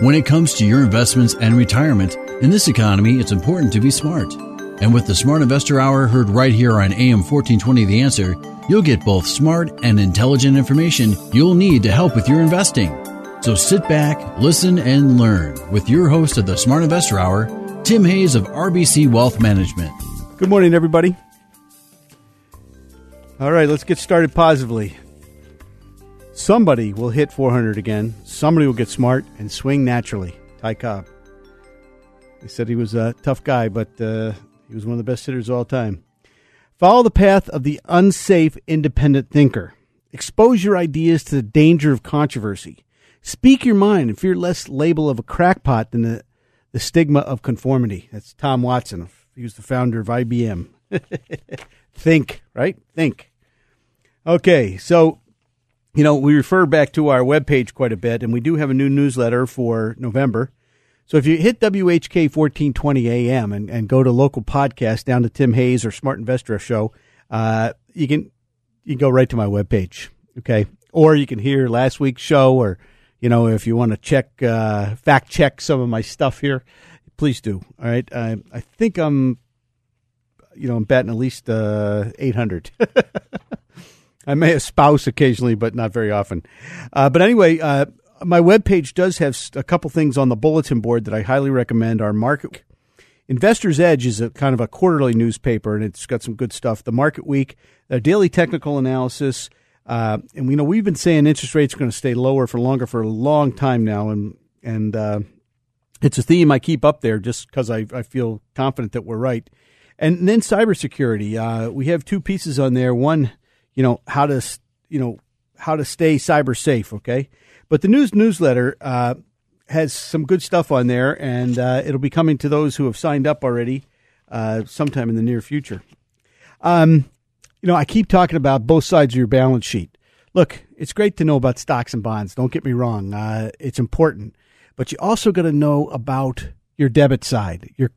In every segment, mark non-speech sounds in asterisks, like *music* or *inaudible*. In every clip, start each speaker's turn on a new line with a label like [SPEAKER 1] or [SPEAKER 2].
[SPEAKER 1] When it comes to your investments and retirement, in this economy, it's important to be smart. And with the Smart Investor Hour heard right here on AM 1420 The Answer, you'll get both smart and intelligent information you'll need to help with your investing. So sit back, listen, and learn with your host of the Smart Investor Hour, Tim Hayes of RBC Wealth Management.
[SPEAKER 2] Good morning, everybody. All right, let's get started positively. Somebody will hit 400 again. Somebody will get smart and swing naturally. Ty Cobb. They said he was a tough guy, but uh, he was one of the best hitters of all time. Follow the path of the unsafe, independent thinker. Expose your ideas to the danger of controversy. Speak your mind and fear less label of a crackpot than the, the stigma of conformity. That's Tom Watson. He was the founder of IBM. *laughs* Think, right? Think. Okay, so you know, we refer back to our webpage quite a bit, and we do have a new newsletter for November. So if you hit WHK 1420 AM and, and go to local podcast down to Tim Hayes or Smart Investor Show, uh, you can you can go right to my webpage, okay? Or you can hear last week's show, or you know, if you want to check uh, fact check some of my stuff here, please do. All right, I, I think I'm, you know, I'm batting at least uh, 800. *laughs* I may espouse occasionally, but not very often. Uh, but anyway, uh, my webpage does have a couple things on the bulletin board that I highly recommend. Our market Investor's Edge is a kind of a quarterly newspaper, and it's got some good stuff. The Market Week, a daily technical analysis, uh, and we know we've been saying interest rates are going to stay lower for longer for a long time now, and and uh, it's a theme I keep up there just because I, I feel confident that we're right. And then cybersecurity, uh, we have two pieces on there. One you know how to you know how to stay cyber safe. Okay, but the news newsletter uh, has some good stuff on there, and uh, it'll be coming to those who have signed up already uh, sometime in the near future. Um, you know, I keep talking about both sides of your balance sheet. Look, it's great to know about stocks and bonds. Don't get me wrong; uh, it's important, but you also got to know about your debit side, your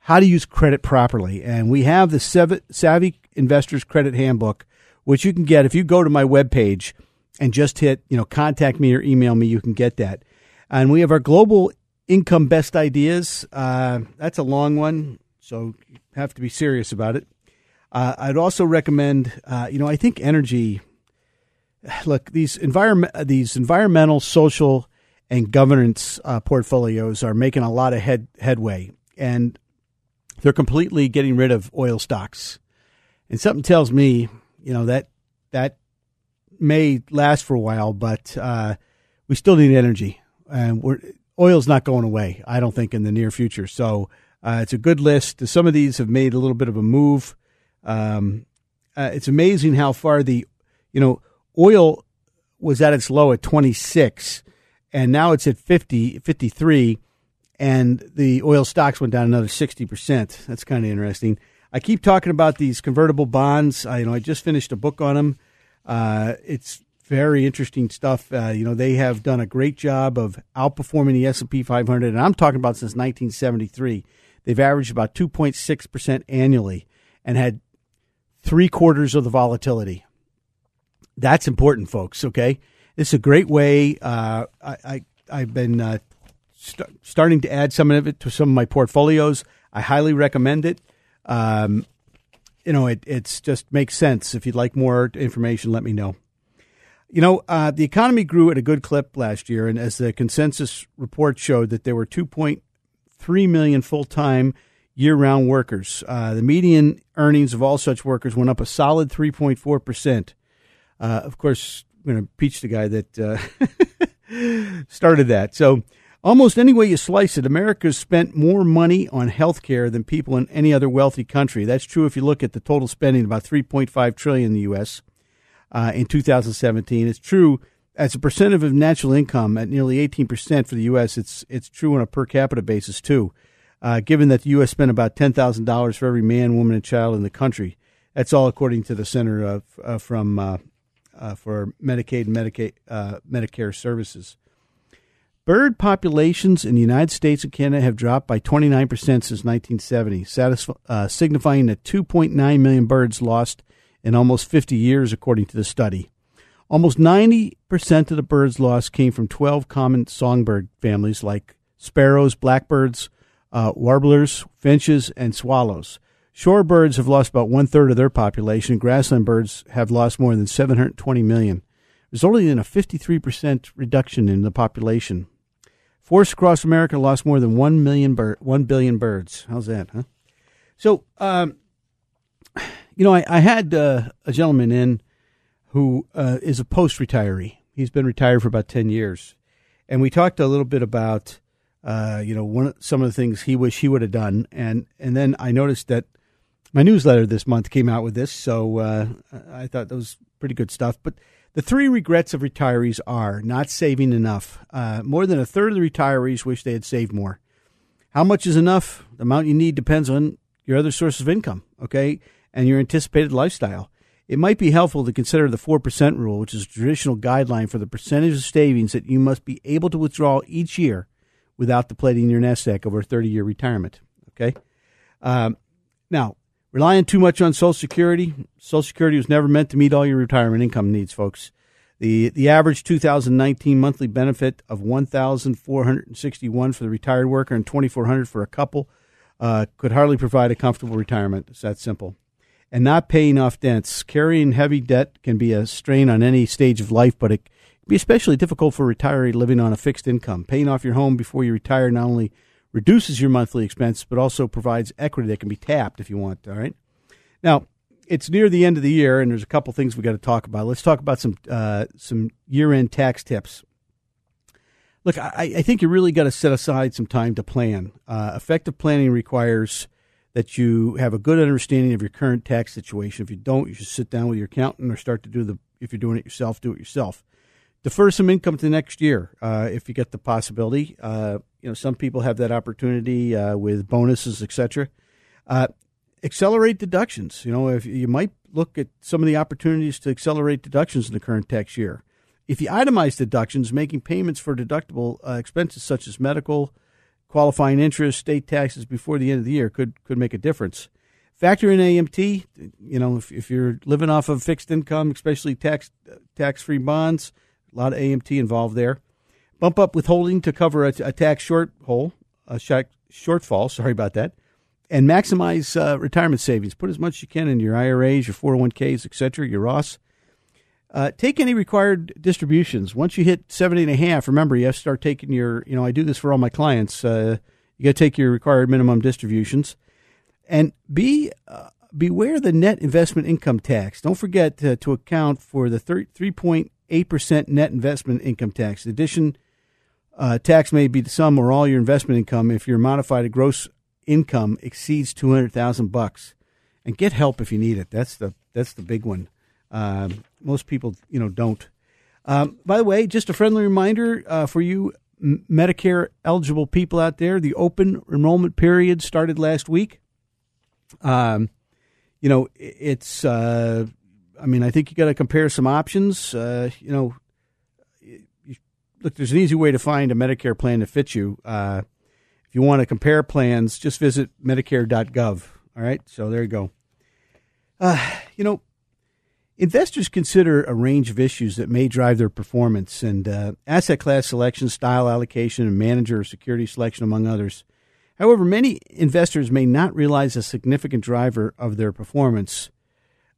[SPEAKER 2] how to use credit properly. And we have the Savvy Investors Credit Handbook which you can get if you go to my webpage and just hit, you know, contact me or email me, you can get that. And we have our global income best ideas. Uh, that's a long one, so you have to be serious about it. Uh, I'd also recommend, uh, you know, I think energy. *sighs* Look, these environment, these environmental, social, and governance uh, portfolios are making a lot of head headway, and they're completely getting rid of oil stocks. And something tells me you know that that may last for a while, but uh, we still need energy, and we're, oil's not going away. I don't think in the near future. So uh, it's a good list. Some of these have made a little bit of a move. Um, uh, it's amazing how far the you know oil was at its low at 26 and now it's at 50 53 and the oil stocks went down another 60% that's kind of interesting I keep talking about these convertible bonds. I, you know, I just finished a book on them. Uh, it's very interesting stuff. Uh, you know, they have done a great job of outperforming the S and P 500, and I'm talking about since 1973. They've averaged about 2.6 percent annually and had three quarters of the volatility. That's important, folks. Okay, is a great way. Uh, I, I have been uh, st- starting to add some of it to some of my portfolios. I highly recommend it. Um, you know, it it's just makes sense. If you'd like more information, let me know. You know, uh, the economy grew at a good clip last year, and as the consensus report showed, that there were 2.3 million full time year round workers. Uh, the median earnings of all such workers went up a solid 3.4 percent. Uh, of course, I'm going to impeach the guy that uh, *laughs* started that. So Almost any way you slice it, America has spent more money on health care than people in any other wealthy country. That's true if you look at the total spending, about 3.5 trillion in the U.S. Uh, in 2017. It's true as a percent of natural income at nearly 18% for the U.S., it's it's true on a per capita basis too. Uh, given that the U.S. spent about ten thousand dollars for every man, woman, and child in the country, that's all according to the Center of, uh, from uh, uh for Medicaid and Medicaid uh, Medicare Services. Bird populations in the United States and Canada have dropped by 29% since 1970, satisf- uh, signifying that 2.9 million birds lost in almost 50 years, according to the study. Almost 90% of the birds lost came from 12 common songbird families like sparrows, blackbirds, uh, warblers, finches, and swallows. Shorebirds have lost about one third of their population. Grassland birds have lost more than 720 million, resulting in a 53% reduction in the population. Forests across America lost more than 1 million bir- 1 billion birds. How's that, huh? So, um, you know, I, I had uh, a gentleman in who uh, is a post retiree. He's been retired for about 10 years. And we talked a little bit about, uh, you know, one some of the things he wish he would have done. And, and then I noticed that my newsletter this month came out with this. So uh, I thought that was pretty good stuff. But the three regrets of retirees are not saving enough. Uh, more than a third of the retirees wish they had saved more. How much is enough? The amount you need depends on your other sources of income, okay, and your anticipated lifestyle it might be helpful to consider the 4% rule, which is a traditional guideline for the percentage of savings that you must be able to withdraw each year without depleting your nest egg over a 30 year retirement. Okay? Um, now, relying too much on Social Security, Social Security was never meant to meet all your retirement income needs, folks. The, the average 2019 monthly benefit of 1461 for the retired worker and 2400 for a couple uh, could hardly provide a comfortable retirement. It's that simple and not paying off debts. Carrying heavy debt can be a strain on any stage of life, but it can be especially difficult for a retiree living on a fixed income. Paying off your home before you retire not only reduces your monthly expense, but also provides equity that can be tapped if you want. All right. Now, it's near the end of the year, and there's a couple things we got to talk about. Let's talk about some uh, some year end tax tips. Look, I, I, think you really got to set aside some time to plan. Uh, effective planning requires that you have a good understanding of your current tax situation. If you don't, you should sit down with your accountant or start to do the, if you're doing it yourself, do it yourself. Defer some income to next year uh, if you get the possibility. Uh, you know, some people have that opportunity uh, with bonuses, etc. Uh, accelerate deductions. You know, if you might look at some of the opportunities to accelerate deductions in the current tax year. If you itemize deductions, making payments for deductible uh, expenses such as medical, qualifying interest, state taxes before the end of the year could could make a difference. Factor in AMT. You know, if, if you're living off of fixed income, especially tax tax free bonds, a lot of AMT involved there. Bump up withholding to cover a, a tax short hole, a shortfall. Sorry about that. And maximize uh, retirement savings. Put as much as you can in your IRAs, your 401ks, etc., your Roths. Uh, take any required distributions. Once you hit 70 and a half, remember, you have to start taking your, you know, I do this for all my clients. Uh, you got to take your required minimum distributions. And be uh, beware the net investment income tax. Don't forget to, to account for the 3.8% net investment income tax. In addition, uh, tax may be the sum or all your investment income if your modified gross income exceeds 200,000 bucks. And get help if you need it. That's the that's the big one. Um, most people, you know, don't. Um, by the way, just a friendly reminder uh, for you Medicare eligible people out there: the open enrollment period started last week. Um, you know, it's. Uh, I mean, I think you got to compare some options. Uh, you know, look, there's an easy way to find a Medicare plan that fits you. Uh, if you want to compare plans, just visit Medicare.gov. All right, so there you go. Uh, you know, Investors consider a range of issues that may drive their performance, and uh, asset class selection, style allocation, and manager or security selection, among others. However, many investors may not realize a significant driver of their performance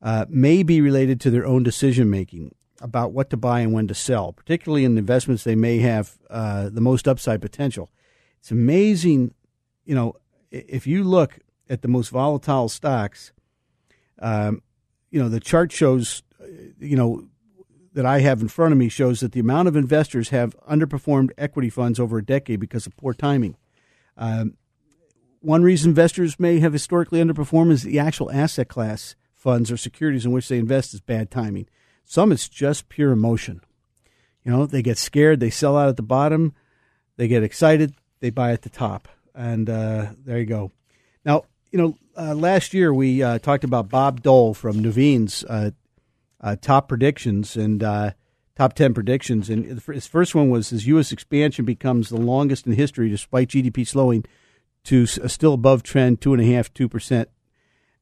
[SPEAKER 2] uh, may be related to their own decision making about what to buy and when to sell, particularly in investments they may have uh, the most upside potential. It's amazing, you know, if you look at the most volatile stocks. Um, you know, the chart shows, you know, that I have in front of me shows that the amount of investors have underperformed equity funds over a decade because of poor timing. Um, one reason investors may have historically underperformed is the actual asset class funds or securities in which they invest is bad timing. Some it's just pure emotion. You know, they get scared, they sell out at the bottom, they get excited, they buy at the top, and uh, there you go. Now, you know, uh, last year we uh, talked about Bob Doll from Nuveen's uh, uh, top predictions and uh, top 10 predictions. And his first one was his U.S. expansion becomes the longest in history despite GDP slowing to still above trend, 2.5%, 2%.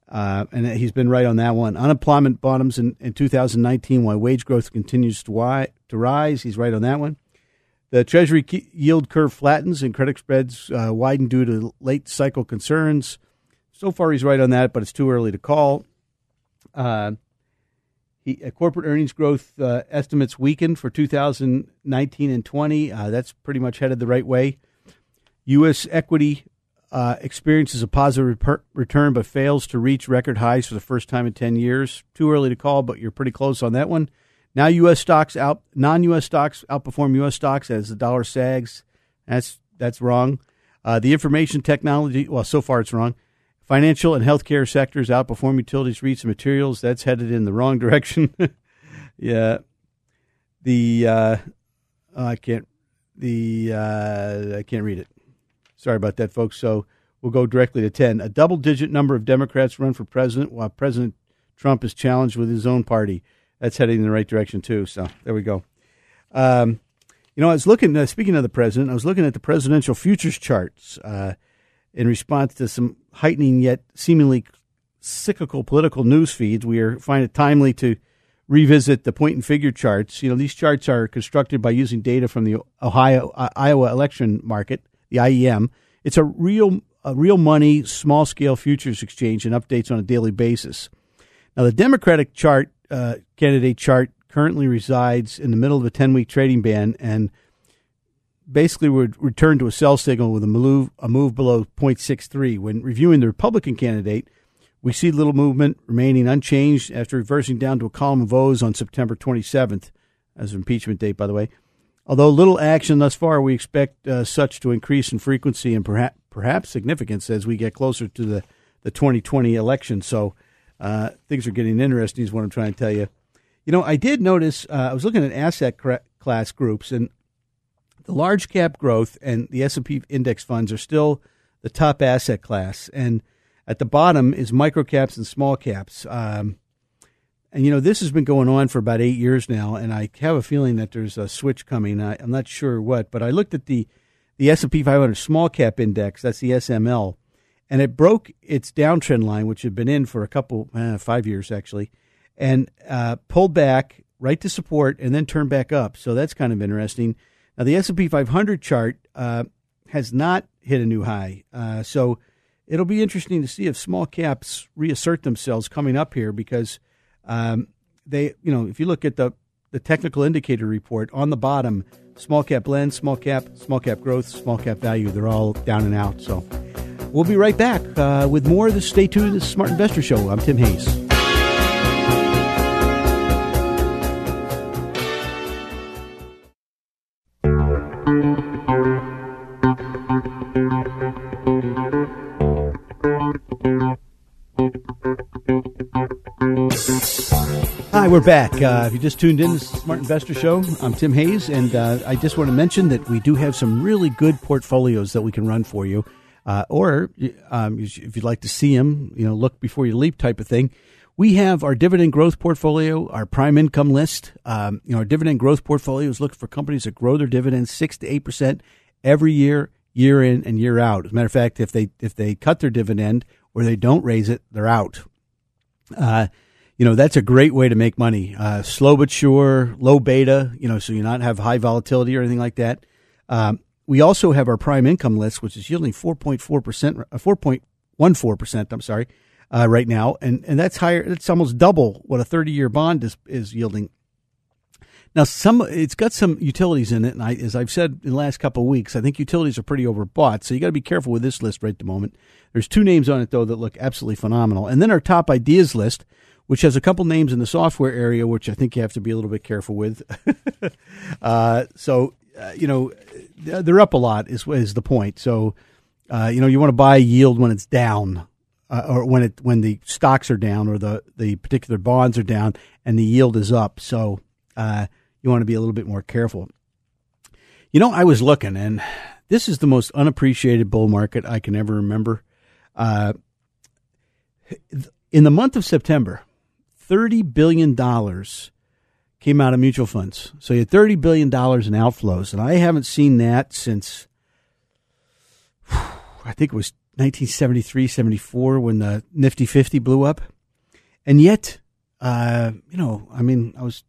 [SPEAKER 2] Uh, and he's been right on that one. Unemployment bottoms in, in 2019 while wage growth continues to, wi- to rise. He's right on that one. The Treasury yield curve flattens and credit spreads uh, widen due to late cycle concerns. So far, he's right on that, but it's too early to call. Uh, he, uh, corporate earnings growth uh, estimates weakened for 2019 and 20. Uh, that's pretty much headed the right way. U.S. equity uh, experiences a positive per- return but fails to reach record highs for the first time in 10 years. Too early to call, but you're pretty close on that one. Now, U.S. stocks out, non-U.S. stocks outperform U.S. stocks as the dollar sags. That's that's wrong. Uh, the information technology, well, so far it's wrong. Financial and healthcare sectors outperform utilities, REITs, and materials. That's headed in the wrong *laughs* direction. yeah. The uh, oh, I can't the uh, I can't read it. Sorry about that, folks. So we'll go directly to ten. A double-digit number of Democrats run for president, while President Trump is challenged with his own party. That's heading in the right direction too. So there we go. Um, you know, I was looking. Uh, speaking of the president, I was looking at the presidential futures charts. Uh, in response to some heightening yet seemingly cyclical political news feeds, we are find it timely to revisit the point and figure charts. You know, these charts are constructed by using data from the Ohio uh, Iowa election market, the IEM. It's a real a real money small scale futures exchange and updates on a daily basis. Now, the Democratic chart uh, candidate chart currently resides in the middle of a 10 week trading ban and basically would return to a sell signal with a move, a move below 0.63. When reviewing the Republican candidate, we see little movement remaining unchanged after reversing down to a column of O's on September 27th, as an impeachment date, by the way. Although little action thus far, we expect uh, such to increase in frequency and perhaps, perhaps significance as we get closer to the, the 2020 election. So uh, things are getting interesting, is what I'm trying to tell you. You know, I did notice, uh, I was looking at asset class groups, and the large cap growth and the S&P index funds are still the top asset class and at the bottom is micro caps and small caps um, and you know this has been going on for about eight years now and i have a feeling that there's a switch coming. I, am not sure what but i looked at the the s&p 500 small cap index that's the sml and it broke its downtrend line which had been in for a couple eh, five years actually and uh, pulled back right to support and then turned back up. So that's kind of interesting. Now, the S&P 500 chart uh, has not hit a new high, uh, so it'll be interesting to see if small caps reassert themselves coming up here because um, they, you know, if you look at the the technical indicator report on the bottom, small cap blend, small cap, small cap growth, small cap value, they're all down and out. So we'll be right back uh, with more of this. Stay tuned the Smart Investor Show. I'm Tim Hayes. Hi, we're back. Uh, if you just tuned in, this is Smart Investor Show. I'm Tim Hayes, and uh, I just want to mention that we do have some really good portfolios that we can run for you. Uh, or um, if you'd like to see them, you know, look before you leap type of thing. We have our dividend growth portfolio, our prime income list. Um, you know, our dividend growth portfolio is looking for companies that grow their dividends six to eight percent every year, year in and year out. As a matter of fact, if they if they cut their dividend or they don't raise it, they're out. Uh, you know that's a great way to make money. Uh, slow but sure, low beta. You know, so you not have high volatility or anything like that. Um, we also have our prime income list, which is yielding four point four percent, uh. I'm sorry, uh, right now, and and that's higher. It's almost double what a thirty year bond is is yielding. Now, some it's got some utilities in it, and I, as I've said in the last couple of weeks, I think utilities are pretty overbought. So you got to be careful with this list right at the moment. There's two names on it though that look absolutely phenomenal, and then our top ideas list, which has a couple names in the software area, which I think you have to be a little bit careful with. *laughs* uh, so uh, you know they're up a lot is is the point. So uh, you know you want to buy yield when it's down. Uh, or when it when the stocks are down or the, the particular bonds are down and the yield is up. So uh, you want to be a little bit more careful. You know, I was looking, and this is the most unappreciated bull market I can ever remember. Uh, in the month of September, thirty billion dollars came out of mutual funds. So you had thirty billion dollars in outflows, and I haven't seen that since I think it was 1973, 74 when the Nifty 50 blew up. And yet, uh, you know, I mean, I was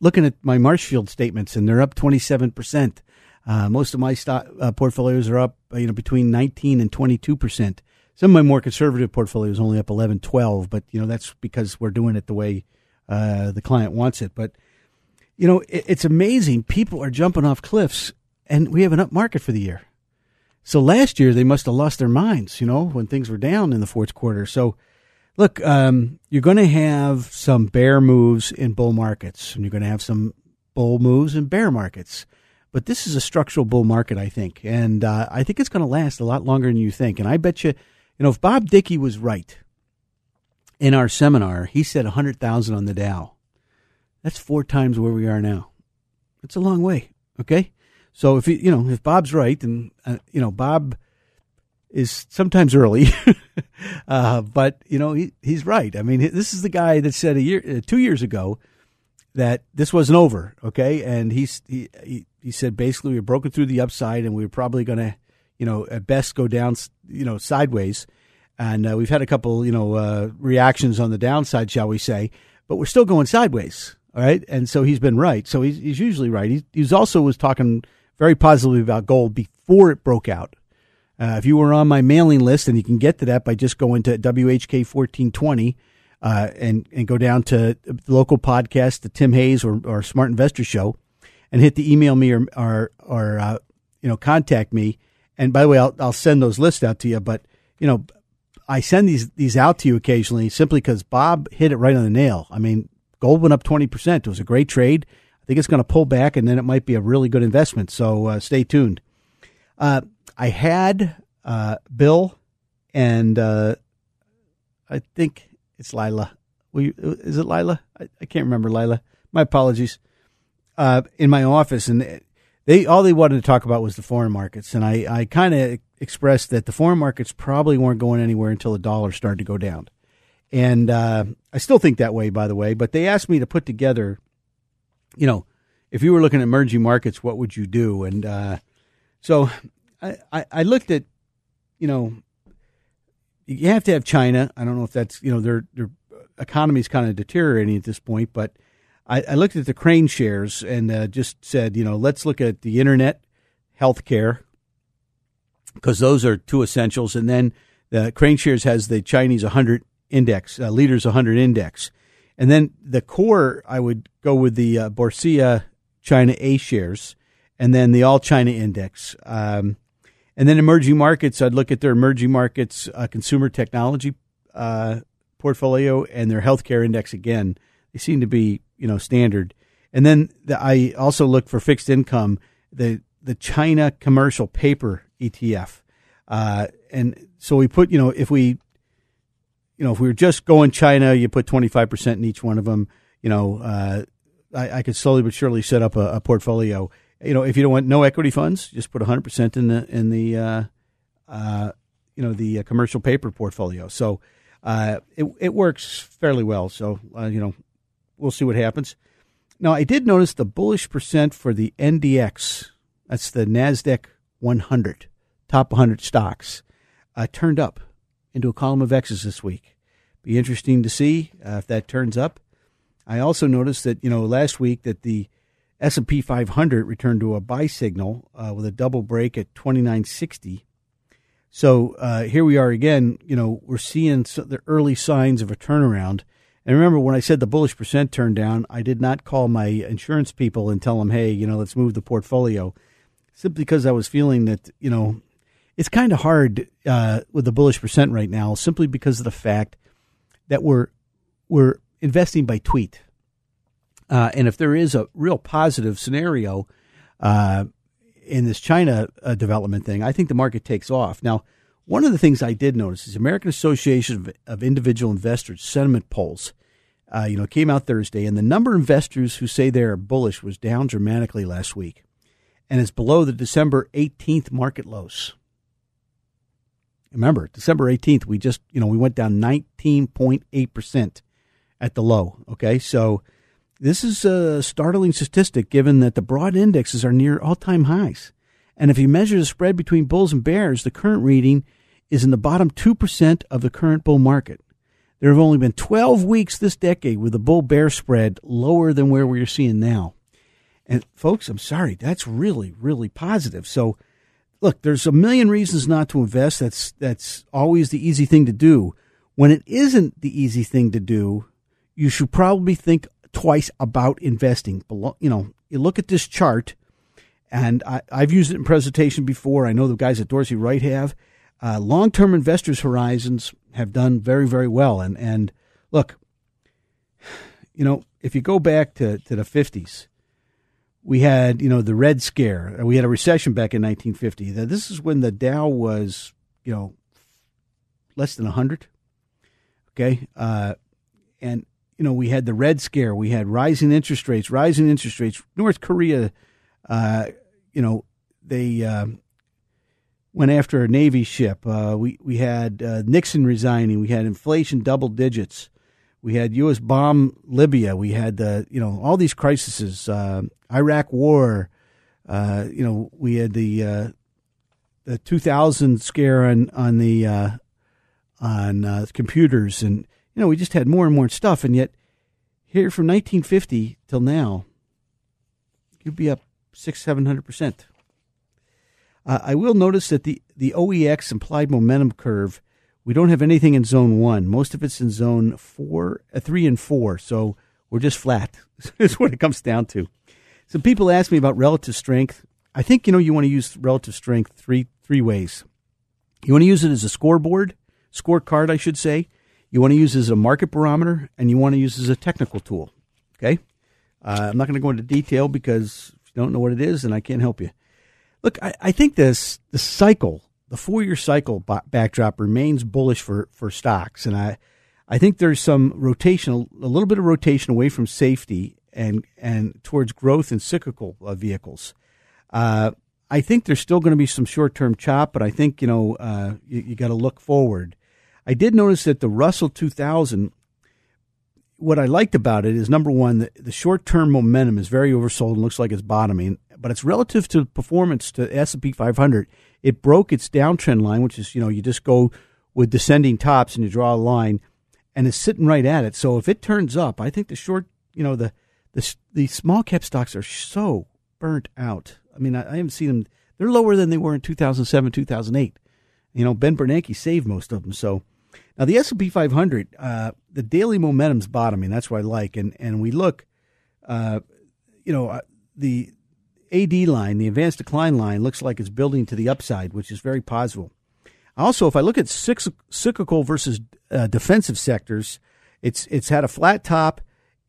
[SPEAKER 2] looking at my Marshfield statements and they're up 27%. Uh, most of my stock uh, portfolios are up, you know, between 19 and 22%. Some of my more conservative portfolios only up 11, 12, but, you know, that's because we're doing it the way uh, the client wants it. But, you know, it, it's amazing. People are jumping off cliffs and we have an up market for the year. So last year they must have lost their minds, you know, when things were down in the fourth quarter. So look, um, you're going to have some bear moves in bull markets, and you're going to have some bull moves in bear markets. But this is a structural bull market, I think, and uh, I think it's going to last a lot longer than you think. And I bet you, you know, if Bob Dickey was right in our seminar, he said 100,000 on the Dow. That's four times where we are now. It's a long way, okay? So if you know if Bob's right, and uh, you know Bob is sometimes early, *laughs* uh, but you know he he's right. I mean, this is the guy that said a year, uh, two years ago, that this wasn't over. Okay, and he's he he, he said basically we were broken through the upside, and we were probably going to, you know, at best go down, you know, sideways. And uh, we've had a couple, you know, uh, reactions on the downside, shall we say? But we're still going sideways. All right, and so he's been right. So he's, he's usually right. He, he's also was talking very positively about gold before it broke out. Uh, if you were on my mailing list, and you can get to that by just going to WHK fourteen twenty, uh, and and go down to the local podcast, the Tim Hayes or, or Smart Investor Show, and hit the email me or or, or uh, you know contact me. And by the way, I'll I'll send those lists out to you. But you know, I send these these out to you occasionally simply because Bob hit it right on the nail. I mean, gold went up twenty percent. It was a great trade I think it's going to pull back, and then it might be a really good investment. So uh, stay tuned. Uh, I had uh, Bill, and uh, I think it's Lila. You, is it Lila? I, I, can't remember Lila. My apologies. Uh, in my office, and they all they wanted to talk about was the foreign markets, and I, I kind of expressed that the foreign markets probably weren't going anywhere until the dollar started to go down. And uh, I still think that way, by the way. But they asked me to put together you know, if you were looking at emerging markets, what would you do? And uh, so I, I, I looked at, you know, you have to have China. I don't know if that's you know their their economy is kind of deteriorating at this point, but I, I looked at the KraneShares and uh, just said, you know, let's look at the internet, healthcare, because those are two essentials, and then the KraneShares has the Chinese 100 index, uh, leaders 100 index, and then the core, I would go with the uh, Bosera China A shares, and then the All China Index. Um, and then emerging markets, I'd look at their emerging markets uh, consumer technology uh, portfolio and their healthcare index again. They seem to be you know standard. And then the, I also look for fixed income, the the China commercial paper ETF. Uh, and so we put you know if we you know, if we were just going China, you put 25% in each one of them. You know, uh, I, I, could slowly but surely set up a, a, portfolio. You know, if you don't want no equity funds, just put 100% in the, in the, uh, uh, you know, the uh, commercial paper portfolio. So, uh, it, it works fairly well. So, you know, we'll see what happens. Now, I did notice the bullish percent for the NDX. That's the NASDAQ 100, top 100 stocks, turned up into a column of X's this week. Be interesting to see uh, if that turns up. I also noticed that you know last week that the S&P 500 returned to a buy signal uh, with a double break at 2960. So uh, here we are again. You know we're seeing the early signs of a turnaround. And remember when I said the bullish percent turned down, I did not call my insurance people and tell them, "Hey, you know, let's move the portfolio," simply because I was feeling that you know it's kind of hard uh, with the bullish percent right now, simply because of the fact that we're we're investing by tweet, uh, and if there is a real positive scenario uh, in this China uh, development thing, I think the market takes off. Now, one of the things I did notice is American Association of, of Individual Investors sentiment polls. Uh, you know, came out Thursday, and the number of investors who say they're bullish was down dramatically last week, and it's below the December 18th market lows. Remember, December 18th, we just, you know, we went down 19.8% at the low. Okay. So this is a startling statistic given that the broad indexes are near all time highs. And if you measure the spread between bulls and bears, the current reading is in the bottom 2% of the current bull market. There have only been 12 weeks this decade with the bull bear spread lower than where we're seeing now. And folks, I'm sorry, that's really, really positive. So, look, there's a million reasons not to invest. That's that's always the easy thing to do. When it isn't the easy thing to do, you should probably think twice about investing. You know, you look at this chart, and I, have used it in presentation before. I know the guys at Dorsey Wright have. Uh, long-term investors' horizons have done very, very well. And and look, you know, if you go back to, to the fifties, we had you know the Red Scare. We had a recession back in 1950. This is when the Dow was you know less than hundred. Okay, uh, and you know we had the Red Scare. We had rising interest rates, rising interest rates. North Korea, uh, you know, they uh, went after a Navy ship. Uh, we we had uh, Nixon resigning. We had inflation double digits. We had U.S. bomb Libya. We had the you know all these crises. Uh, Iraq War. Uh, you know we had the uh, the 2000 scare on on the uh, on computers, and you know we just had more and more stuff. And yet here from 1950 till now, you'd be up six seven hundred percent. Uh, I will notice that the, the OEX implied momentum curve, we don't have anything in zone one. Most of it's in zone four, uh, three, and four. So we're just flat. *laughs* Is what it comes down to. Some people ask me about relative strength. I think you know you want to use relative strength three three ways. You want to use it as a scoreboard, scorecard, I should say. You want to use it as a market barometer, and you want to use it as a technical tool. Okay, uh, I'm not going to go into detail because if you don't know what it is, then I can't help you. Look, I, I think this the cycle, the four year cycle b- backdrop remains bullish for, for stocks, and I I think there's some rotation, a little bit of rotation away from safety and and towards growth in cyclical uh, vehicles. Uh, I think there's still going to be some short term chop, but I think you know uh, you, you got to look forward. I did notice that the Russell 2000. What I liked about it is number one, the, the short term momentum is very oversold and looks like it's bottoming but it's relative to performance to S&P 500. It broke its downtrend line, which is, you know, you just go with descending tops and you draw a line and it's sitting right at it. So if it turns up, I think the short, you know, the the the small cap stocks are so burnt out. I mean, I, I haven't seen them. They're lower than they were in 2007, 2008. You know, Ben Bernanke saved most of them. So now the S&P 500, uh, the daily momentum's bottoming. That's what I like. And and we look, uh, you know, uh, the AD line, the advanced decline line, looks like it's building to the upside, which is very positive. Also, if I look at cyclical versus uh, defensive sectors, it's it's had a flat top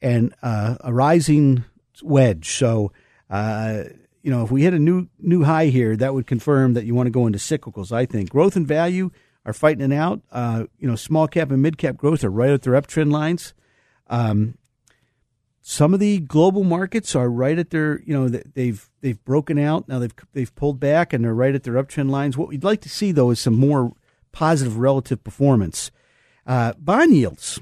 [SPEAKER 2] and uh, a rising wedge. So, uh, you know, if we hit a new new high here, that would confirm that you want to go into cyclicals. I think growth and value are fighting it out. Uh, you know, small cap and mid cap growth are right at their uptrend lines. Um, some of the global markets are right at their, you know, they've they've broken out now. They've they've pulled back and they're right at their uptrend lines. What we'd like to see though is some more positive relative performance. Uh, bond yields,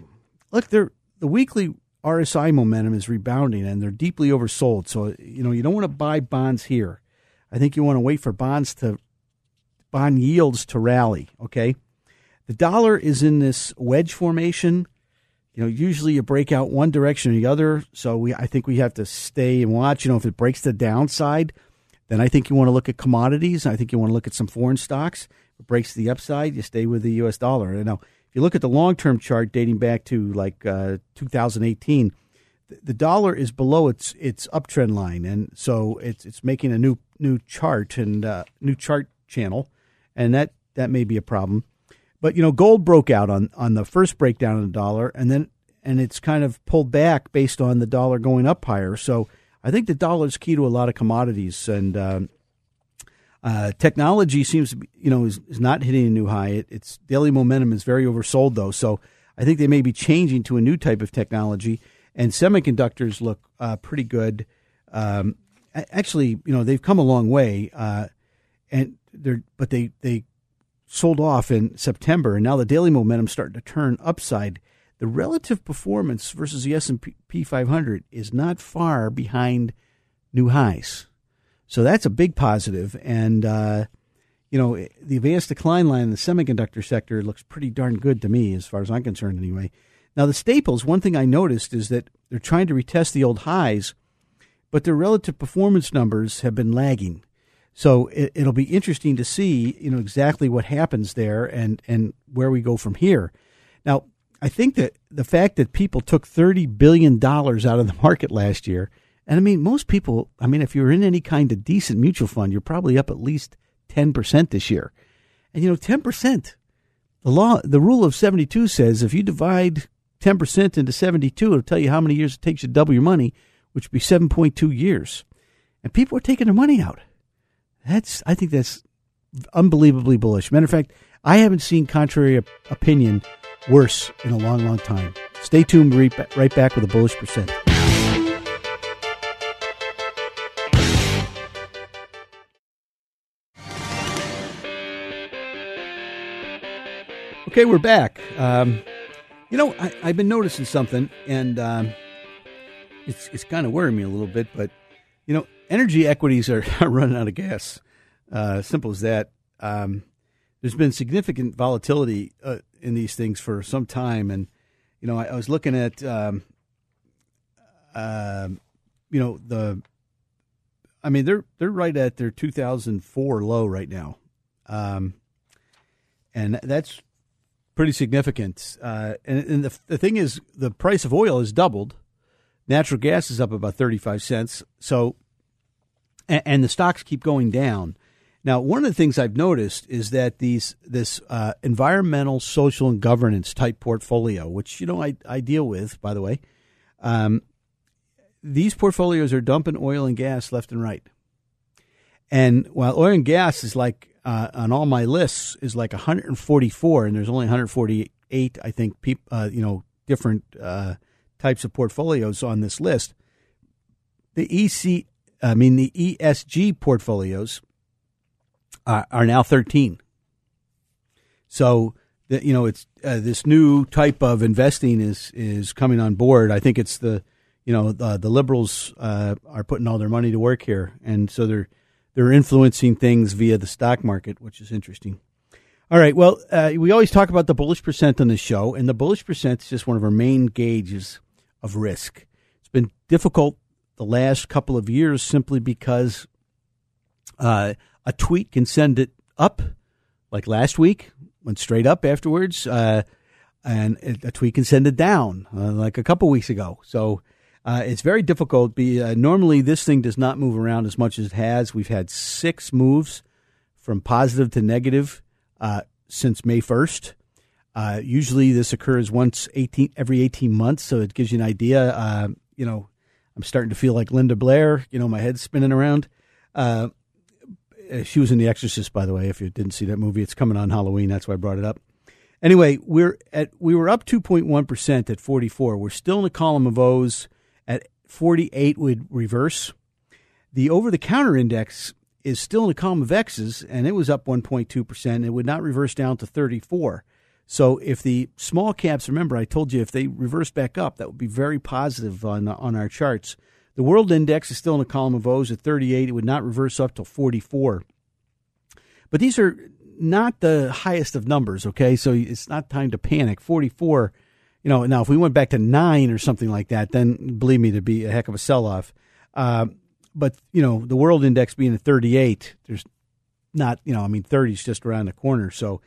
[SPEAKER 2] look, they're the weekly RSI momentum is rebounding and they're deeply oversold. So you know you don't want to buy bonds here. I think you want to wait for bonds to bond yields to rally. Okay, the dollar is in this wedge formation you know, usually you break out one direction or the other. So we, I think we have to stay and watch. You know, if it breaks the downside, then I think you want to look at commodities. I think you want to look at some foreign stocks. If it breaks the upside, you stay with the U.S. dollar. You know, if you look at the long term chart dating back to like uh, 2018, the dollar is below its its uptrend line, and so it's it's making a new new chart and uh, new chart channel, and that that may be a problem. But you know, gold broke out on on the first breakdown of the dollar, and then and it's kind of pulled back based on the dollar going up higher. So I think the dollar is key to a lot of commodities, and uh, uh, technology seems to be you know is, is not hitting a new high. It, its daily momentum is very oversold though, so I think they may be changing to a new type of technology, and semiconductors look uh, pretty good. Um, actually, you know, they've come a long way, uh, and they're but they they sold off in September, and now the daily momentum starting to turn upside. The relative performance versus the S and P 500 is not far behind new highs, so that's a big positive. And uh, you know, the advanced decline line in the semiconductor sector looks pretty darn good to me, as far as I'm concerned, anyway. Now, the staples, one thing I noticed is that they're trying to retest the old highs, but their relative performance numbers have been lagging. So it, will be interesting to see, you know, exactly what happens there and, and where we go from here. Now, I think that the fact that people took $30 billion out of the market last year, and I mean, most people, I mean, if you're in any kind of decent mutual fund, you're probably up at least – 10% this year. And you know, 10%, the law, the rule of 72 says if you divide 10% into 72, it'll tell you how many years it takes you to double your money, which would be 7.2 years. And people are taking their money out. That's, I think that's unbelievably bullish. Matter of fact, I haven't seen contrary opinion worse in a long, long time. Stay tuned. Right back with a bullish percent. Okay, we're back. Um, you know, I, have been noticing something, and um, it's it's kind of worrying me a little bit. But you know, energy equities are, *laughs* are running out of gas. Uh, simple as that. Um, there's been significant volatility uh, in these things for some time, and you know, I, I was looking at, um, uh, you know, the. I mean, they're they're right at their 2004 low right now, um, and that's pretty significant. Uh, and, and the, the thing is, the price of oil has doubled. Natural gas is up about 35 cents. So, and, and the stocks keep going down. Now, one of the things I've noticed is that these this uh, environmental, social, and governance type portfolio, which you know I, I deal with, by the way, um, these portfolios are dumping oil and gas left and right. And while oil and gas is like uh, on all my lists is like 144, and there's only 148, I think, peop, uh, you know, different uh, types of portfolios on this list. The EC, I mean, the ESG portfolios are, are now 13. So, the, you know, it's uh, this new type of investing is is coming on board. I think it's the, you know, the, the liberals uh, are putting all their money to work here, and so they're they're influencing things via the stock market, which is interesting. All right. Well, uh, we always talk about the bullish percent on the show, and the bullish percent is just one of our main gauges of risk. It's been difficult the last couple of years simply because uh, a tweet can send it up, like last week, went straight up afterwards, uh, and a tweet can send it down, uh, like a couple weeks ago. So uh, it's very difficult. Be uh, normally this thing does not move around as much as it has. We've had six moves from positive to negative uh, since May first. Usually this occurs once eighteen every eighteen months, so it gives you an idea. You know, I'm starting to feel like Linda Blair. You know, my head's spinning around. Uh, she was in The Exorcist, by the way. If you didn't see that movie, it's coming on Halloween. That's why I brought it up. Anyway, we're at we were up 2.1 percent at 44. We're still in a column of O's at 48 would reverse. The over the counter index is still in a column of X's, and it was up 1.2%. It would not reverse down to 34. So if the small caps, remember I told you if they reverse back up, that would be very positive on on our charts. The world index is still in a column of O's at 38. It would not reverse up till 44. But these are not the highest of numbers, okay? So it's not time to panic. 44 you know, now if we went back to nine or something like that, then believe me, to be a heck of a sell off. Uh, but you know, the world index being at 38, there's not, you know, I mean, 30 is just around the corner. So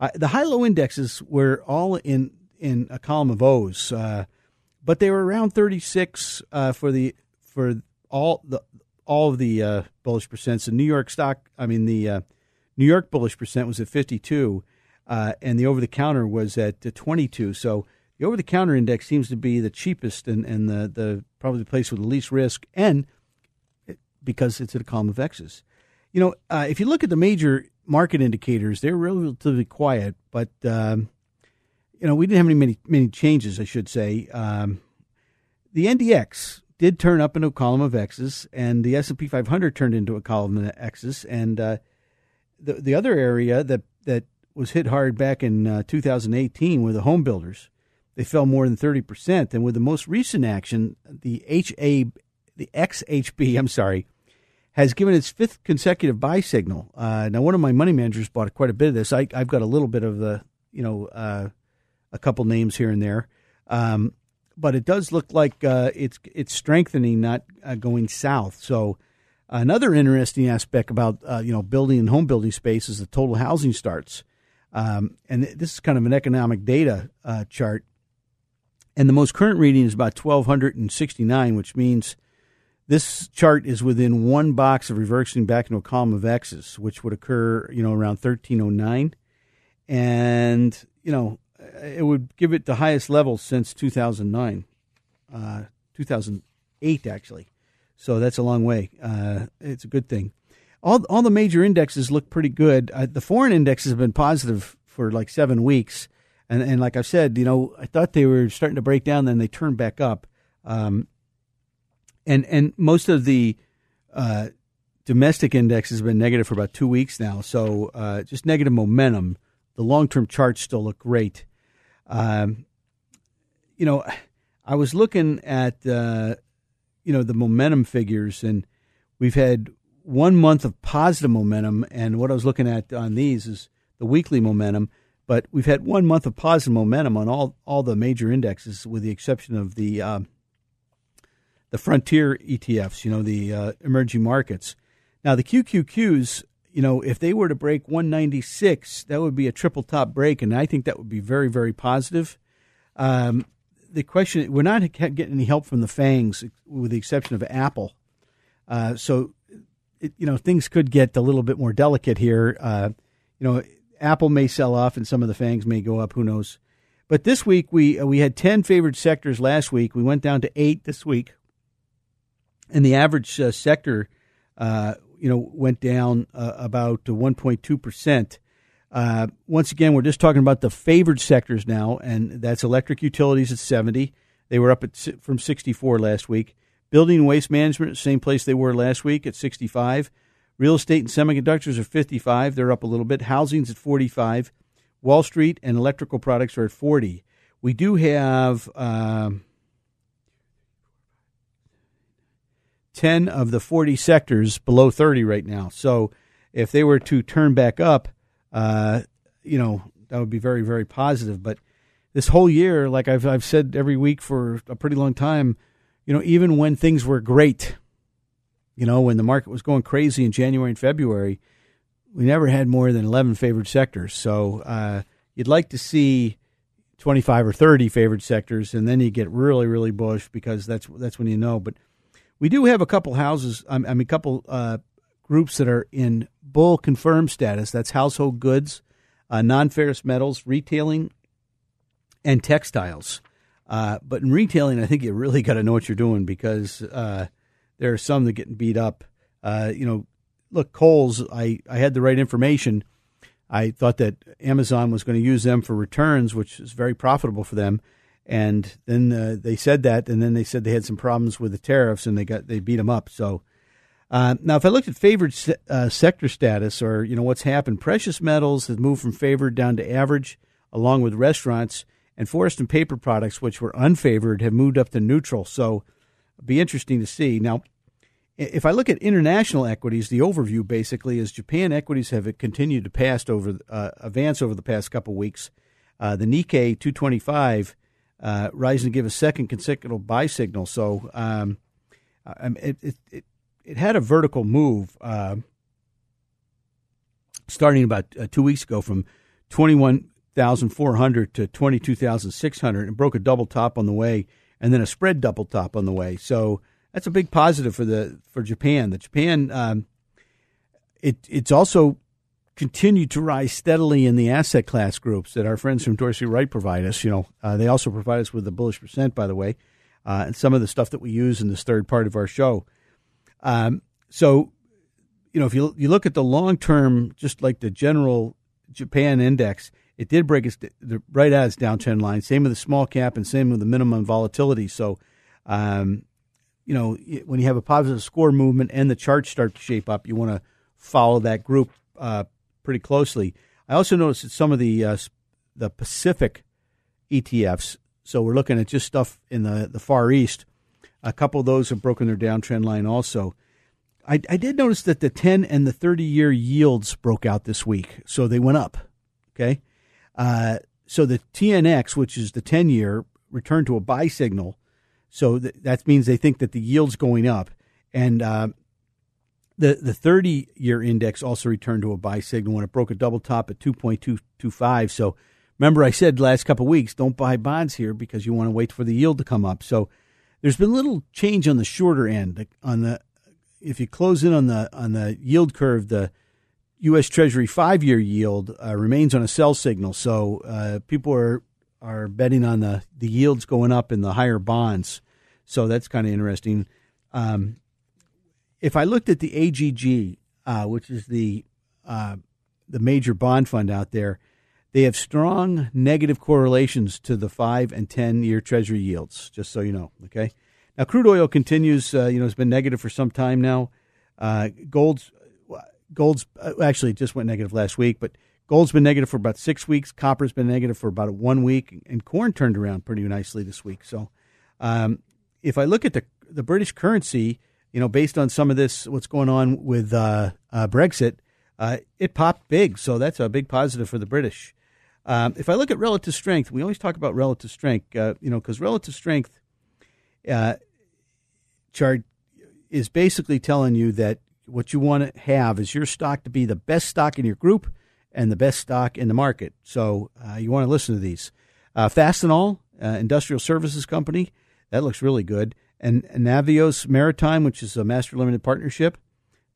[SPEAKER 2] uh, the high low indexes were all in in a column of O's, uh, but they were around 36 uh, for the for all the all of the uh, bullish percents. The New York stock, I mean, the uh, New York bullish percent was at 52, and the over the counter was at 22. So the over the counter index seems to be the cheapest and, and the, the probably the place with the least risk, and because it's at a column of X's. You know, uh, if you look at the major market indicators, they're relatively quiet, but um, you know, we didn't have any many many changes, I should say. Um, the NDX did turn up into a column of X's, and the S and P 500 turned into a column of X's. And uh, the the other area that that was hit hard back in uh, 2018 were the home builders. They fell more than 30 percent, and with the most recent action, the HA, the XHB, I'm sorry, has given its fifth consecutive buy signal. Uh, now, one of my money managers bought quite a bit of this. I, have got a little bit of the, you know, uh, a couple names here and there. Um, but it does look like uh, it's it's strengthening, not uh, going south. So another interesting aspect about uh, you know building and home building space is the total housing starts, um, and this is kind of an economic data uh, chart. And the most current reading is about twelve hundred and sixty nine, which means this chart is within one box of reversing back into a column of X's, which would occur you know around thirteen oh nine, and you know it would give it the highest level since 2009, uh, 2008 actually. So that's a long way. Uh, it's a good thing. All all the major indexes look pretty good. Uh, the foreign indexes have been positive for like seven weeks, and and like I said, you know, I thought they were starting to break down, then they turned back up. Um, and and most of the uh, domestic indexes have been negative for about two weeks now. So uh, just negative momentum. The long term charts still look great. Um, you know, I was looking at uh, you know the momentum figures, and we've had one month of positive momentum, and what I was looking at on these is the weekly momentum. But we've had one month of positive momentum on all all the major indexes, with the exception of the uh, the frontier ETFs. You know, the uh, emerging markets. Now the QQQs you know, if they were to break 196, that would be a triple top break, and I think that would be very, very positive. Um, the question we're not getting any help from the fangs, with the exception of Apple. Uh, so, it, you know, things could get a little bit more delicate here. Uh, you know, Apple may sell off, and some of the fangs may go up. Who knows? But this week we uh, we had ten favored sectors last week. We went down to eight this week, and the average uh, sector uh, you know, went down uh, about 1.2 percent. Uh, once again, we're just talking about the favored sectors now, and that's electric utilities at 70. They were up at from 64 last week. Building and waste management, same place they were last week at 65. Real estate and semiconductors are 55. They're up a little bit. Housing's at 45. Wall Street and electrical products are at 40. We do have. Um, 10 of the 40 sectors below 30 right now. So if they were to turn back up, uh, you know, that would be very, very positive. But this whole year, like I've, I've said every week for a pretty long time, you know, even when things were great, you know, when the market was going crazy in January and February, we never had more than 11 favored sectors. So uh, you'd like to see 25 or 30 favored sectors, and then you get really, really bullish because that's that's when you know. But we do have a couple houses, I mean, a couple uh, groups that are in bull confirmed status. That's household goods, uh, non ferrous metals, retailing, and textiles. Uh, but in retailing, I think you really *laughs* got to know what you're doing because uh, there are some that getting beat up. Uh, you know, look, Kohl's. I, I had the right information. I thought that Amazon was going to use them for returns, which is very profitable for them and then uh, they said that, and then they said they had some problems with the tariffs, and they got they beat them up. So uh, now, if I looked at favored se- uh, sector status, or you know what's happened, precious metals has moved from favored down to average, along with restaurants and forest and paper products, which were unfavored, have moved up to neutral. So be interesting to see now. If I look at international equities, the overview basically is Japan equities have continued to pass over uh, advance over the past couple weeks. Uh, the Nikkei 225 uh, rising to give a second consecutive buy signal. So um, it, it, it, it, had a vertical move uh, starting about uh, two weeks ago from 21,400 to 22,600 and broke a double top on the way and then a spread double top on the way. So that's a big positive for the for Japan. The Japan um, it it's also continue to rise steadily in the asset class groups that our friends from Dorsey Wright provide us. You know, uh, they also provide us with the bullish percent, by the way, uh, and some of the stuff that we use in this third part of our show. Um, so, you know, if you you look at the long term, just like the general Japan index, it did break its right at its downtrend line. Same with the small cap and same with the minimum volatility. So, um, you know, when you have a positive score movement and the charts start to shape up, you want to follow that group uh, pretty closely. I also noticed that some of the uh, the Pacific ETFs. So we're looking at just stuff in the the Far East. A couple of those have broken their downtrend line also. I, I did notice that the 10 and the 30 year yields broke out this week, so they went up. Okay. Uh, so the TNX, which is the 10 year, returned to a buy signal. So th- that means they think that the yield's going up. And uh, the, the 30 year index also returned to a buy signal when it broke a double top at 2.225. So remember, I said last couple weeks, don't buy bonds here because you want to wait for the yield to come up. So there's been little change on the shorter end. On the if you close in on the on the yield curve, the U.S. Treasury five year yield uh, remains on a sell signal. So uh, people are are betting on the the yields going up in the higher bonds. So that's kind of interesting. Um, if I looked at the AGG, uh, which is the uh, the major bond fund out there, they have strong negative correlations to the five and ten year Treasury yields. Just so you know, okay. Now, crude oil continues. Uh, you know, it's been negative for some time now. Uh, gold's gold's uh, actually just went negative last week, but gold's been negative for about six weeks. Copper's been negative for about one week, and corn turned around pretty nicely this week. So, um, if I look at the the British currency, you know, based on some of this, what's going on with uh, uh, Brexit, uh, it popped big. So that's a big positive for the British. Um, if I look at relative strength, we always talk about relative strength, uh, you know, because relative strength uh, chart is basically telling you that what you want to have is your stock to be the best stock in your group and the best stock in the market. So uh, you want to listen to these. Fastenal, industrial services company, that looks really good. And, Navios Maritime, which is a master limited partnership,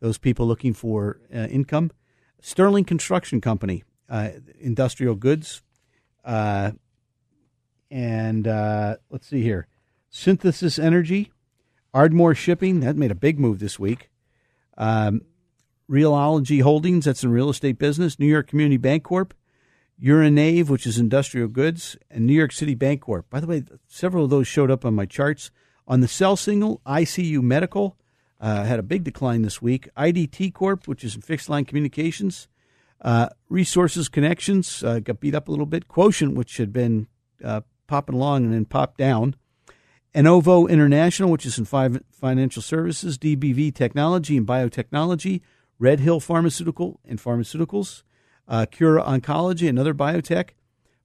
[SPEAKER 2] those people looking for uh, income. Sterling Construction Company, uh, industrial goods. Uh, and let's see here. Synthesis Energy, Ardmore Shipping, that made a big move this week. Um, Realogy Holdings, that's in real estate business. New York Community Bancorp. Urinave, which is industrial goods. And New York City Bank Corp. By the way, several of those showed up on my charts. On the sell signal, ICU Medical uh, had a big decline this week. IDT Corp, which is in fixed line communications. Uh, Resources Connections uh, got beat up a little bit. Quotient, which had been uh, popping along and then popped down. Enova International, which is in five financial services, DBV Technology and Biotechnology, Red Hill Pharmaceutical and Pharmaceuticals, uh, Kura Oncology, another biotech,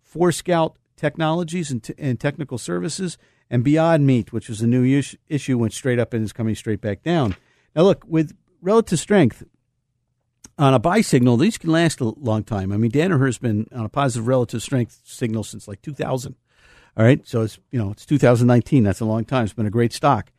[SPEAKER 2] Forescout Technologies and, t- and, Technical Services, and Beyond Meat, which was a new is- issue, went straight up and is coming straight back down. Now, look, with relative strength on a buy signal, these can last a long time. I mean, Danaher has been on a positive relative strength signal since like 2000. All right, so it's you know it's 2019. That's a long time. It's been a great stock.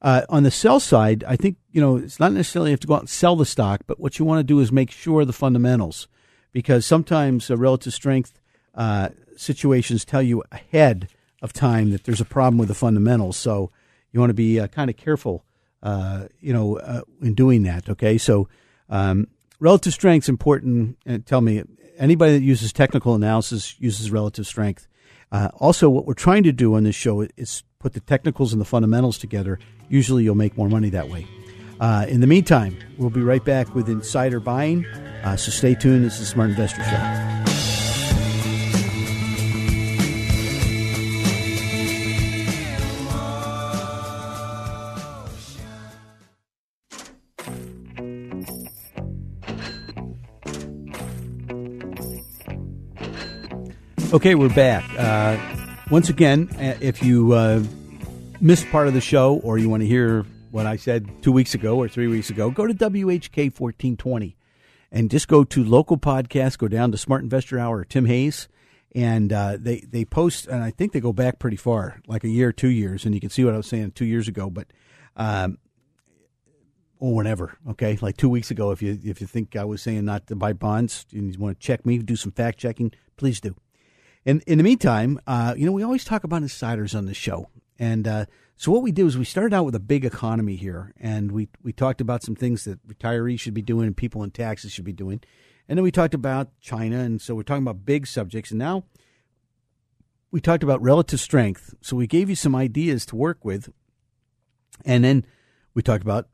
[SPEAKER 2] Uh, on the sell side, I think you know it's not necessarily you have to go out and sell the stock, but what you want to do is make sure the fundamentals, because sometimes relative strength uh, situations tell you ahead of time that there's a problem with the fundamentals. So you want to be uh, kind of careful, uh, you know, uh, in doing that. Okay, so um, relative strength is important. And tell me, anybody that uses technical analysis uses relative strength. Uh, also, what we're trying to do on this show is put the technicals and the fundamentals together. Usually, you'll make more money that way. Uh, in the meantime, we'll be right back with insider buying. Uh, so stay tuned. This is Smart Investor Show. Okay, we're back. Uh, once again, uh, if you uh, missed part of the show or you want to hear what I said two weeks ago or three weeks ago, go to WHK 1420 and just go to local podcasts, go down to Smart Investor Hour Tim Hayes, and uh, they, they post, and I think they go back pretty far, like a year, two years, and you can see what I was saying two years ago, but. Um, or whenever, okay, like two weeks ago. If you if you think I was saying not to buy bonds and you want to check me, do some fact checking, please do. In in the meantime, uh, you know, we always talk about insiders on the show, and uh, so what we do is we started out with a big economy here, and we we talked about some things that retirees should be doing and people in taxes should be doing, And then we talked about China, and so we're talking about big subjects. And now we talked about relative strength. So we gave you some ideas to work with. And then we talked about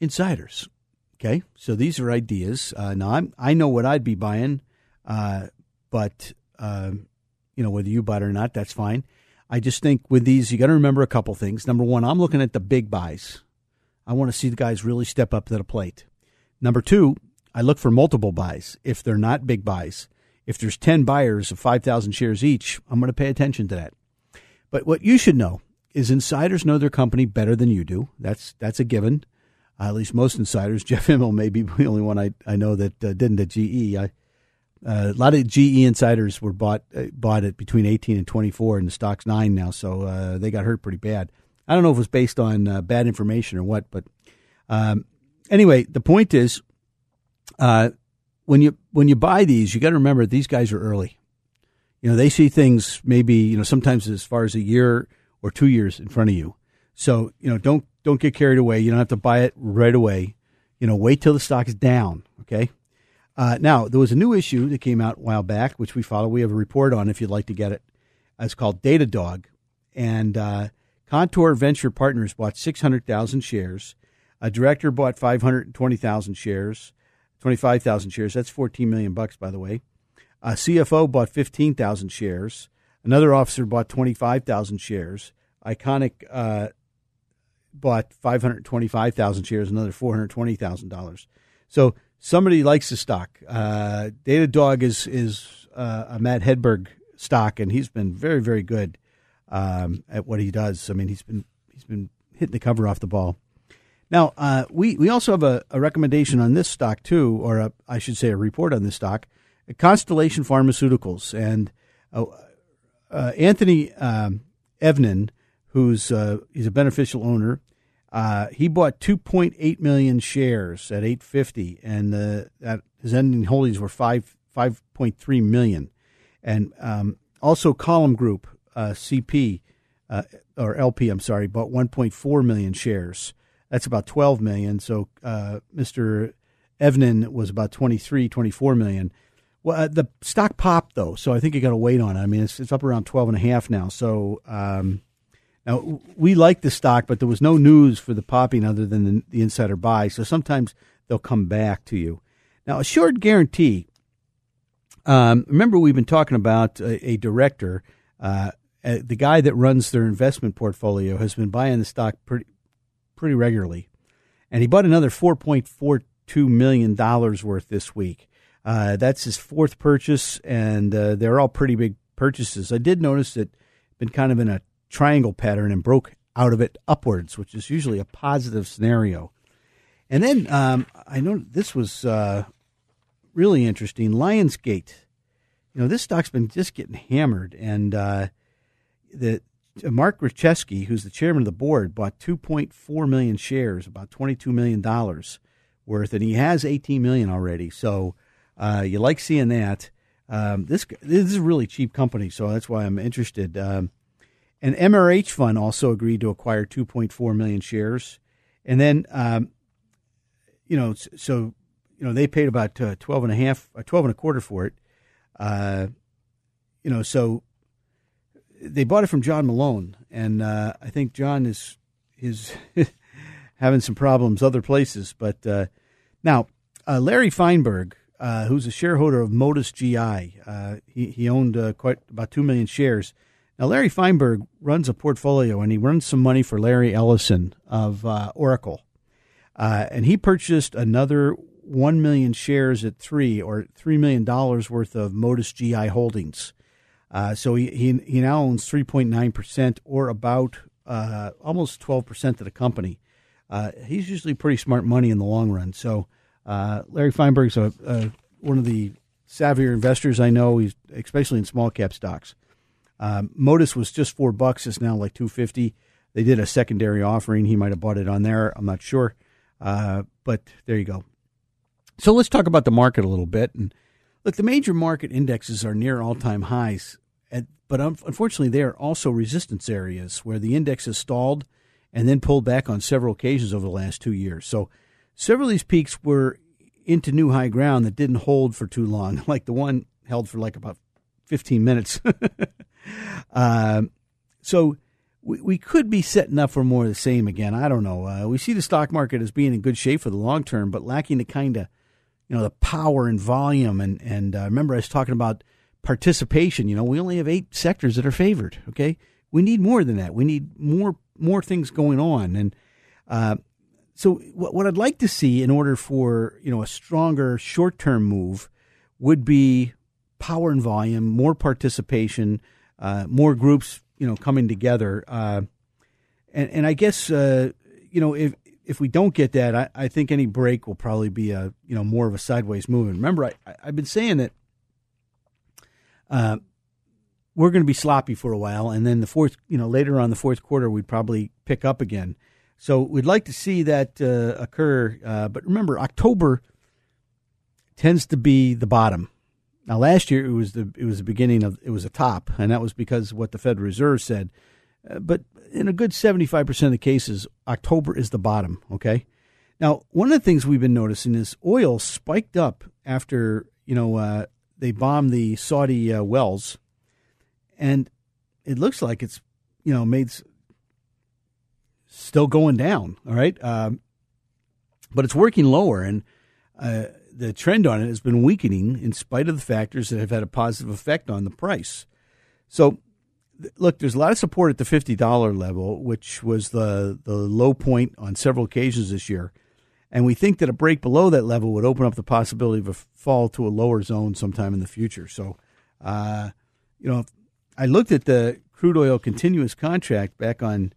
[SPEAKER 2] insiders. Okay, so these are ideas. Uh, now I'm, I know what I'd be buying, uh, but uh, you know whether you buy it or not, that's fine. I just think with these, you got to remember a couple things. Number one, I'm looking at the big buys. I want to see the guys really step up to the plate. Number two, I look for multiple buys. If they're not big buys, if there's 10 buyers of 5,000 shares each, I'm going to pay attention to that. But what you should know is insiders know their company better than you do. That's that's a given. Uh, at least most insiders. *laughs* Jeff Immelt may be the only one I, I know that uh, didn't at GE. I, uh, a lot of GE insiders were bought uh, bought it between 18 and 24, and the stock's nine now, so uh, they got hurt pretty bad. I don't know if it was based on uh, bad information or what, but um, anyway, the point is, uh, when you when you buy these, you got to remember these guys are early. You know, they see things maybe you know sometimes as far as a year or two years in front of you. So you know, don't don't get carried away. You don't have to buy it right away. You know, wait till the stock is down. Okay. Uh, now, there was a new issue that came out a while back, which we follow. We have a report on if you'd like to get it. It's called Datadog. And uh, Contour Venture Partners bought 600,000 shares. A director bought 520,000 shares, 25,000 shares. That's 14 million bucks, by the way. A CFO bought 15,000 shares. Another officer bought 25,000 shares. ICONIQ uh, bought 525,000 shares, another $420,000. So somebody likes the stock. Uh, Datadog is is uh, a Matt Hedberg stock, and he's been very very good um, at what he does. I mean, he's been he's been hitting the cover off the ball. Now, uh, we we also have a, a, recommendation on this stock too, or a, I should say a report on this stock, Constellation Pharmaceuticals, and uh, uh, Anthony um, who's uh, he's a beneficial owner. Uh, he bought 2.8 million shares at 850, and that his ending holdings were five 5.3 million. And um, also, Column Group uh, CP uh, or LP, I'm sorry, bought 1.4 million shares. That's about 12 million. So uh, Mr. Evnin was about 23, 24 million. Well, uh, the stock popped though, so I think you got to wait on it. I mean, it's, it's up around 12 and a half now. So um, now, we like the stock, but there was no news for the popping other than the, the insider buy. So sometimes they'll come back to you. Now, Assured Guaranty. Um, remember, we've been talking about a, a director. Uh, uh, the guy that runs their investment portfolio has been buying the stock pretty, pretty regularly, and he bought another four point four two million dollars worth this week. Uh, that's his fourth purchase, and uh, they're all pretty big purchases. I did notice that been kind of in a triangle pattern and broke out of it upwards, which is usually a positive scenario. And then um, I know this was uh, really interesting. Lionsgate, you know, this stock's been just getting hammered, and uh, the uh, Mark Rachesky, who's the chairman of the board, bought 2.4 million shares, about 22 million dollars worth, and he has 18 million already. So uh, you like seeing that. Um, this this is a really cheap company, so that's why I'm interested. Um, an MRH fund also agreed to acquire 2.4 million shares, and then, um, you know, so you know they paid about uh, 12 and a half, uh, 12 and a quarter for it. Uh, you know, so they bought it from John Malone, and uh, I think John is is *laughs* having some problems other places. But uh, now, uh, Larry Feinberg, uh, who's a shareholder of Motus GI, uh, he he owned uh, quite about two million shares. Now, Larry Feinberg runs a portfolio and he runs some money for Larry Ellison of uh, Oracle. Uh, and he purchased another 1 million shares at three or $3 million worth of Motus GI holdings. Uh, so he, he, he, now owns 3.9% or about uh, almost 12% of the company. Uh, he's usually pretty smart money in the long run. So uh, Larry Feinberg's a, a, one of the savvier investors I know, he's, especially in small cap stocks. Um, Motus was just four bucks. It's now like two fifty. They did a secondary offering. He might have bought it on there. I'm not sure, uh, but there you go. So let's talk about the market a little bit. And look, the major market indexes are near all time highs, at, but unfortunately, they are also resistance areas where the index has stalled and then pulled back on several occasions over the last two years. So several of these peaks were into new high ground that didn't hold for too long, *laughs* like the one held for like about 15 minutes. *laughs* uh, so we, we could be setting up for more of the same again. I don't know. Uh, we see the stock market as being in good shape for the long term, but lacking the kind of, you know, the power and volume. And, and uh, remember, I was talking about participation. You know, we only have eight sectors that are favored. Okay. We need more than that. We need more, more things going on. And, uh, so what, what I'd like to see in order for, you know, a stronger short-term move would be power and volume, more participation, uh, more groups, you know, coming together. Uh, and, and I guess, uh, you know, if, if we don't get that, I, I think any break will probably be a, you know, more of a sideways movement. Remember, I, I've been saying that, uh, we're going to be sloppy for a while, and then the fourth, you know, later on the fourth quarter, we'd probably pick up again. So we'd like to see that uh, occur. Uh, but remember, October tends to be the bottom. Now, last year it was the it was the beginning of it was a top, and that was because what the Federal Reserve said. Uh, but in a good seventy five percent of the cases, October is the bottom. Okay. Now, one of the things we've been noticing is oil spiked up after you know uh, they bombed the Saudi uh, wells, and it looks like it's you know made still going down. All right, um, but it's working lower, and uh, the trend on it has been weakening in spite of the factors that have had a positive effect on the price. So, look, there's a lot of support at the fifty dollar level, which was the the low point on several occasions this year. And we think that a break below that level would open up the possibility of a fall to a lower zone sometime in the future. So, uh, you know, I looked at the crude oil continuous contract back on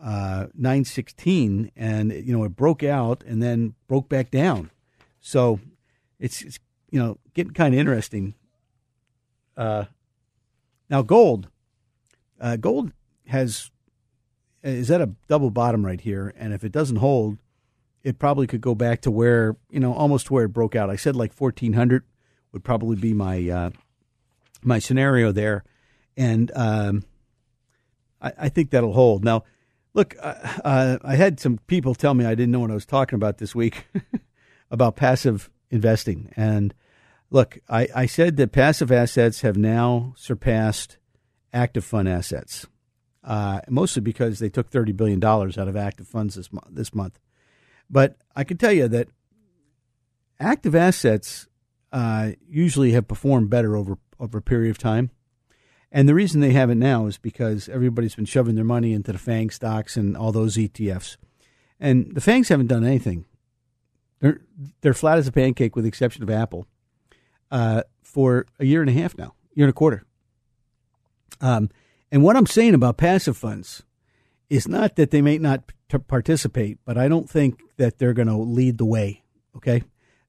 [SPEAKER 2] uh, 916, and you know it broke out and then broke back down. So it's, it's you know getting kind of interesting. Uh, now gold, uh, gold has is at a double bottom right here, and if it doesn't hold, it probably could go back to where you know almost where it broke out. I said like 1400 would probably be my uh, my scenario there, and um, I, I think that'll hold now Look, uh, uh, I had some people tell me I didn't know what I was talking about this week *laughs* about passive investing. And look, I, I said that passive assets have now surpassed active fund assets, uh, mostly because they took $30 billion out of active funds this, mo- this month. But I can tell you that active assets uh, usually have performed better over, over a period of time. And the reason they have it now is because everybody's been shoving their money into the FANG stocks and all those ETFs. And the FANGs haven't done anything. They're, they're flat as a pancake with the exception of Apple uh, for a year and a half now, year and a quarter. Um, and what I'm saying about passive funds is not that they may not participate, but I don't think that they're going to lead the way. Okay,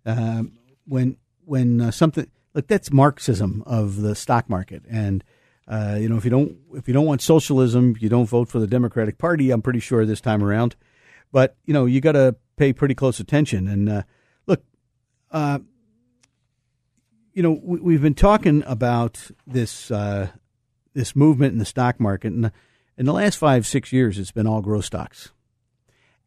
[SPEAKER 2] um, when when uh, something look that's Marxism of the stock market, and uh, you know, if you don't if you don't want socialism, you don't vote for the Democratic Party. I'm pretty sure this time around, but you know, you got to pay pretty close attention. And uh, look, uh, you know, we, have been talking about this uh, this movement in the stock market, and in the last five six years, it's been all growth stocks,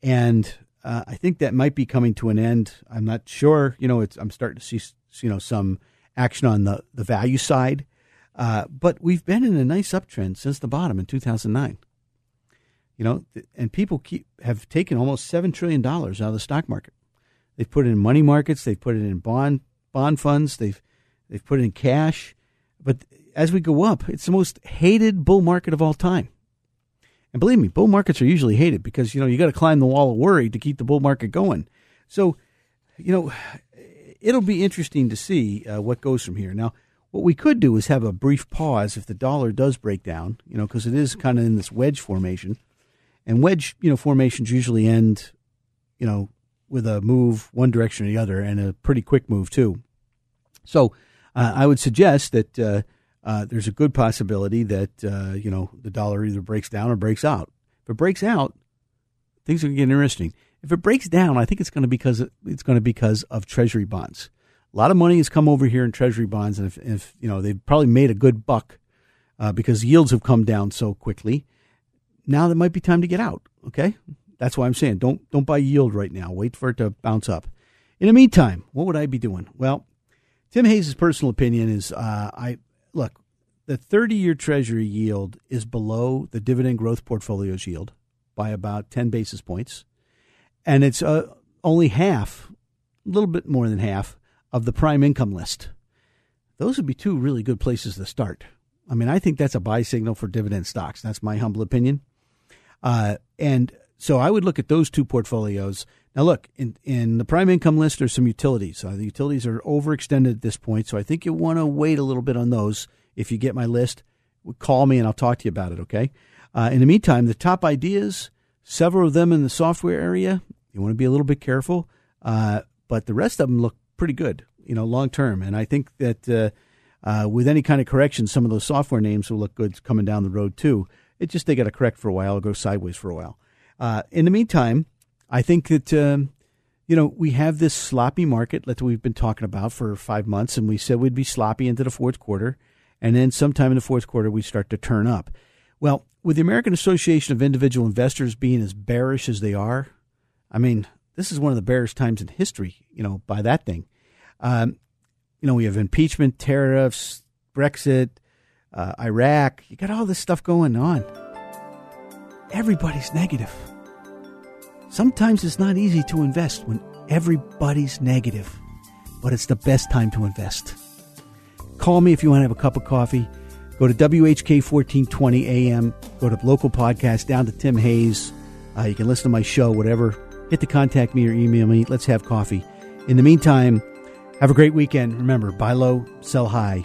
[SPEAKER 2] and uh, I think that might be coming to an end. I'm not sure. You know, I'm starting to see you know some action on the the value side. Uh, but we've been in a nice uptrend since the bottom in 2009. You know, and people keep have taken almost seven trillion dollars out of the stock market. They've put it in money markets. They've put it in bond bond funds. They've they've put it in cash. But as we go up, it's the most hated bull market of all time. And believe me, bull markets are usually hated because you know you got to climb the wall of worry to keep the bull market going. So, you know, it'll be interesting to see uh, what goes from here. Now, what we could do is have a brief pause if the dollar does break down, you know, because it is kind of in this wedge formation. And wedge, you know, formations usually end, you know, with a move one direction or the other and a pretty quick move, too. So uh, I would suggest that uh, uh, there's a good possibility that, uh, you know, the dollar either breaks down or breaks out. If it breaks out, things are going to get interesting. If it breaks down, I think it's going to because it's going to because of treasury bonds a lot of money has come over here in treasury bonds, and if, if you know they've probably made a good buck uh, because yields have come down so quickly. Now there might be time to get out. Okay, that's why I'm saying don't don't buy yield right now. Wait for it to bounce up. In the meantime, what would I be doing? Well, Tim Hayes' personal opinion is uh, I look, the 30 year Treasury yield is below the dividend growth portfolio's yield by about 10 basis points. And it's uh, only half, a little bit more than half, of the prime income list. Those would be two really good places to start. I mean, I think that's a buy signal for dividend stocks. That's my humble opinion. Uh, and so I would look at those two portfolios. Now, look, in, in the prime income list, there's some utilities. Uh, the utilities are overextended at this point, so I think you want to wait a little bit on those. If you get my list, call me and I'll talk to you about it, okay? Uh, in the meantime, the top ideas, several of them in the software area, you want to be a little bit careful, uh, but the rest of them look pretty good, you know, long term. And I think that uh, uh, with any kind of correction, some of those software names will look good coming down the road too. It just they got to correct for a while, go sideways for a while. Uh, in the meantime, I think that um, you know we have this sloppy market that we've been talking about for five months, and we said we'd be sloppy into the fourth quarter, and then sometime in the fourth quarter we start to turn up. Well, with the American Association of Individual Investors being as bearish as they are, I mean, this is one of the bearish times in history. You know, by that thing. Um, you know, we have impeachment, tariffs, Brexit, uh, Iraq. You got all this stuff going on. Everybody's negative. Sometimes it's not easy to invest when everybody's negative, but it's the best time to invest. Call me if you want to have a cup of coffee. Go to WHK 1420 AM, go to local podcast, down to Tim Hayes. Uh, you can listen to my show, whatever. Hit the contact me or email me. Let's have coffee. In the meantime, have a great weekend. Remember, buy low, sell high.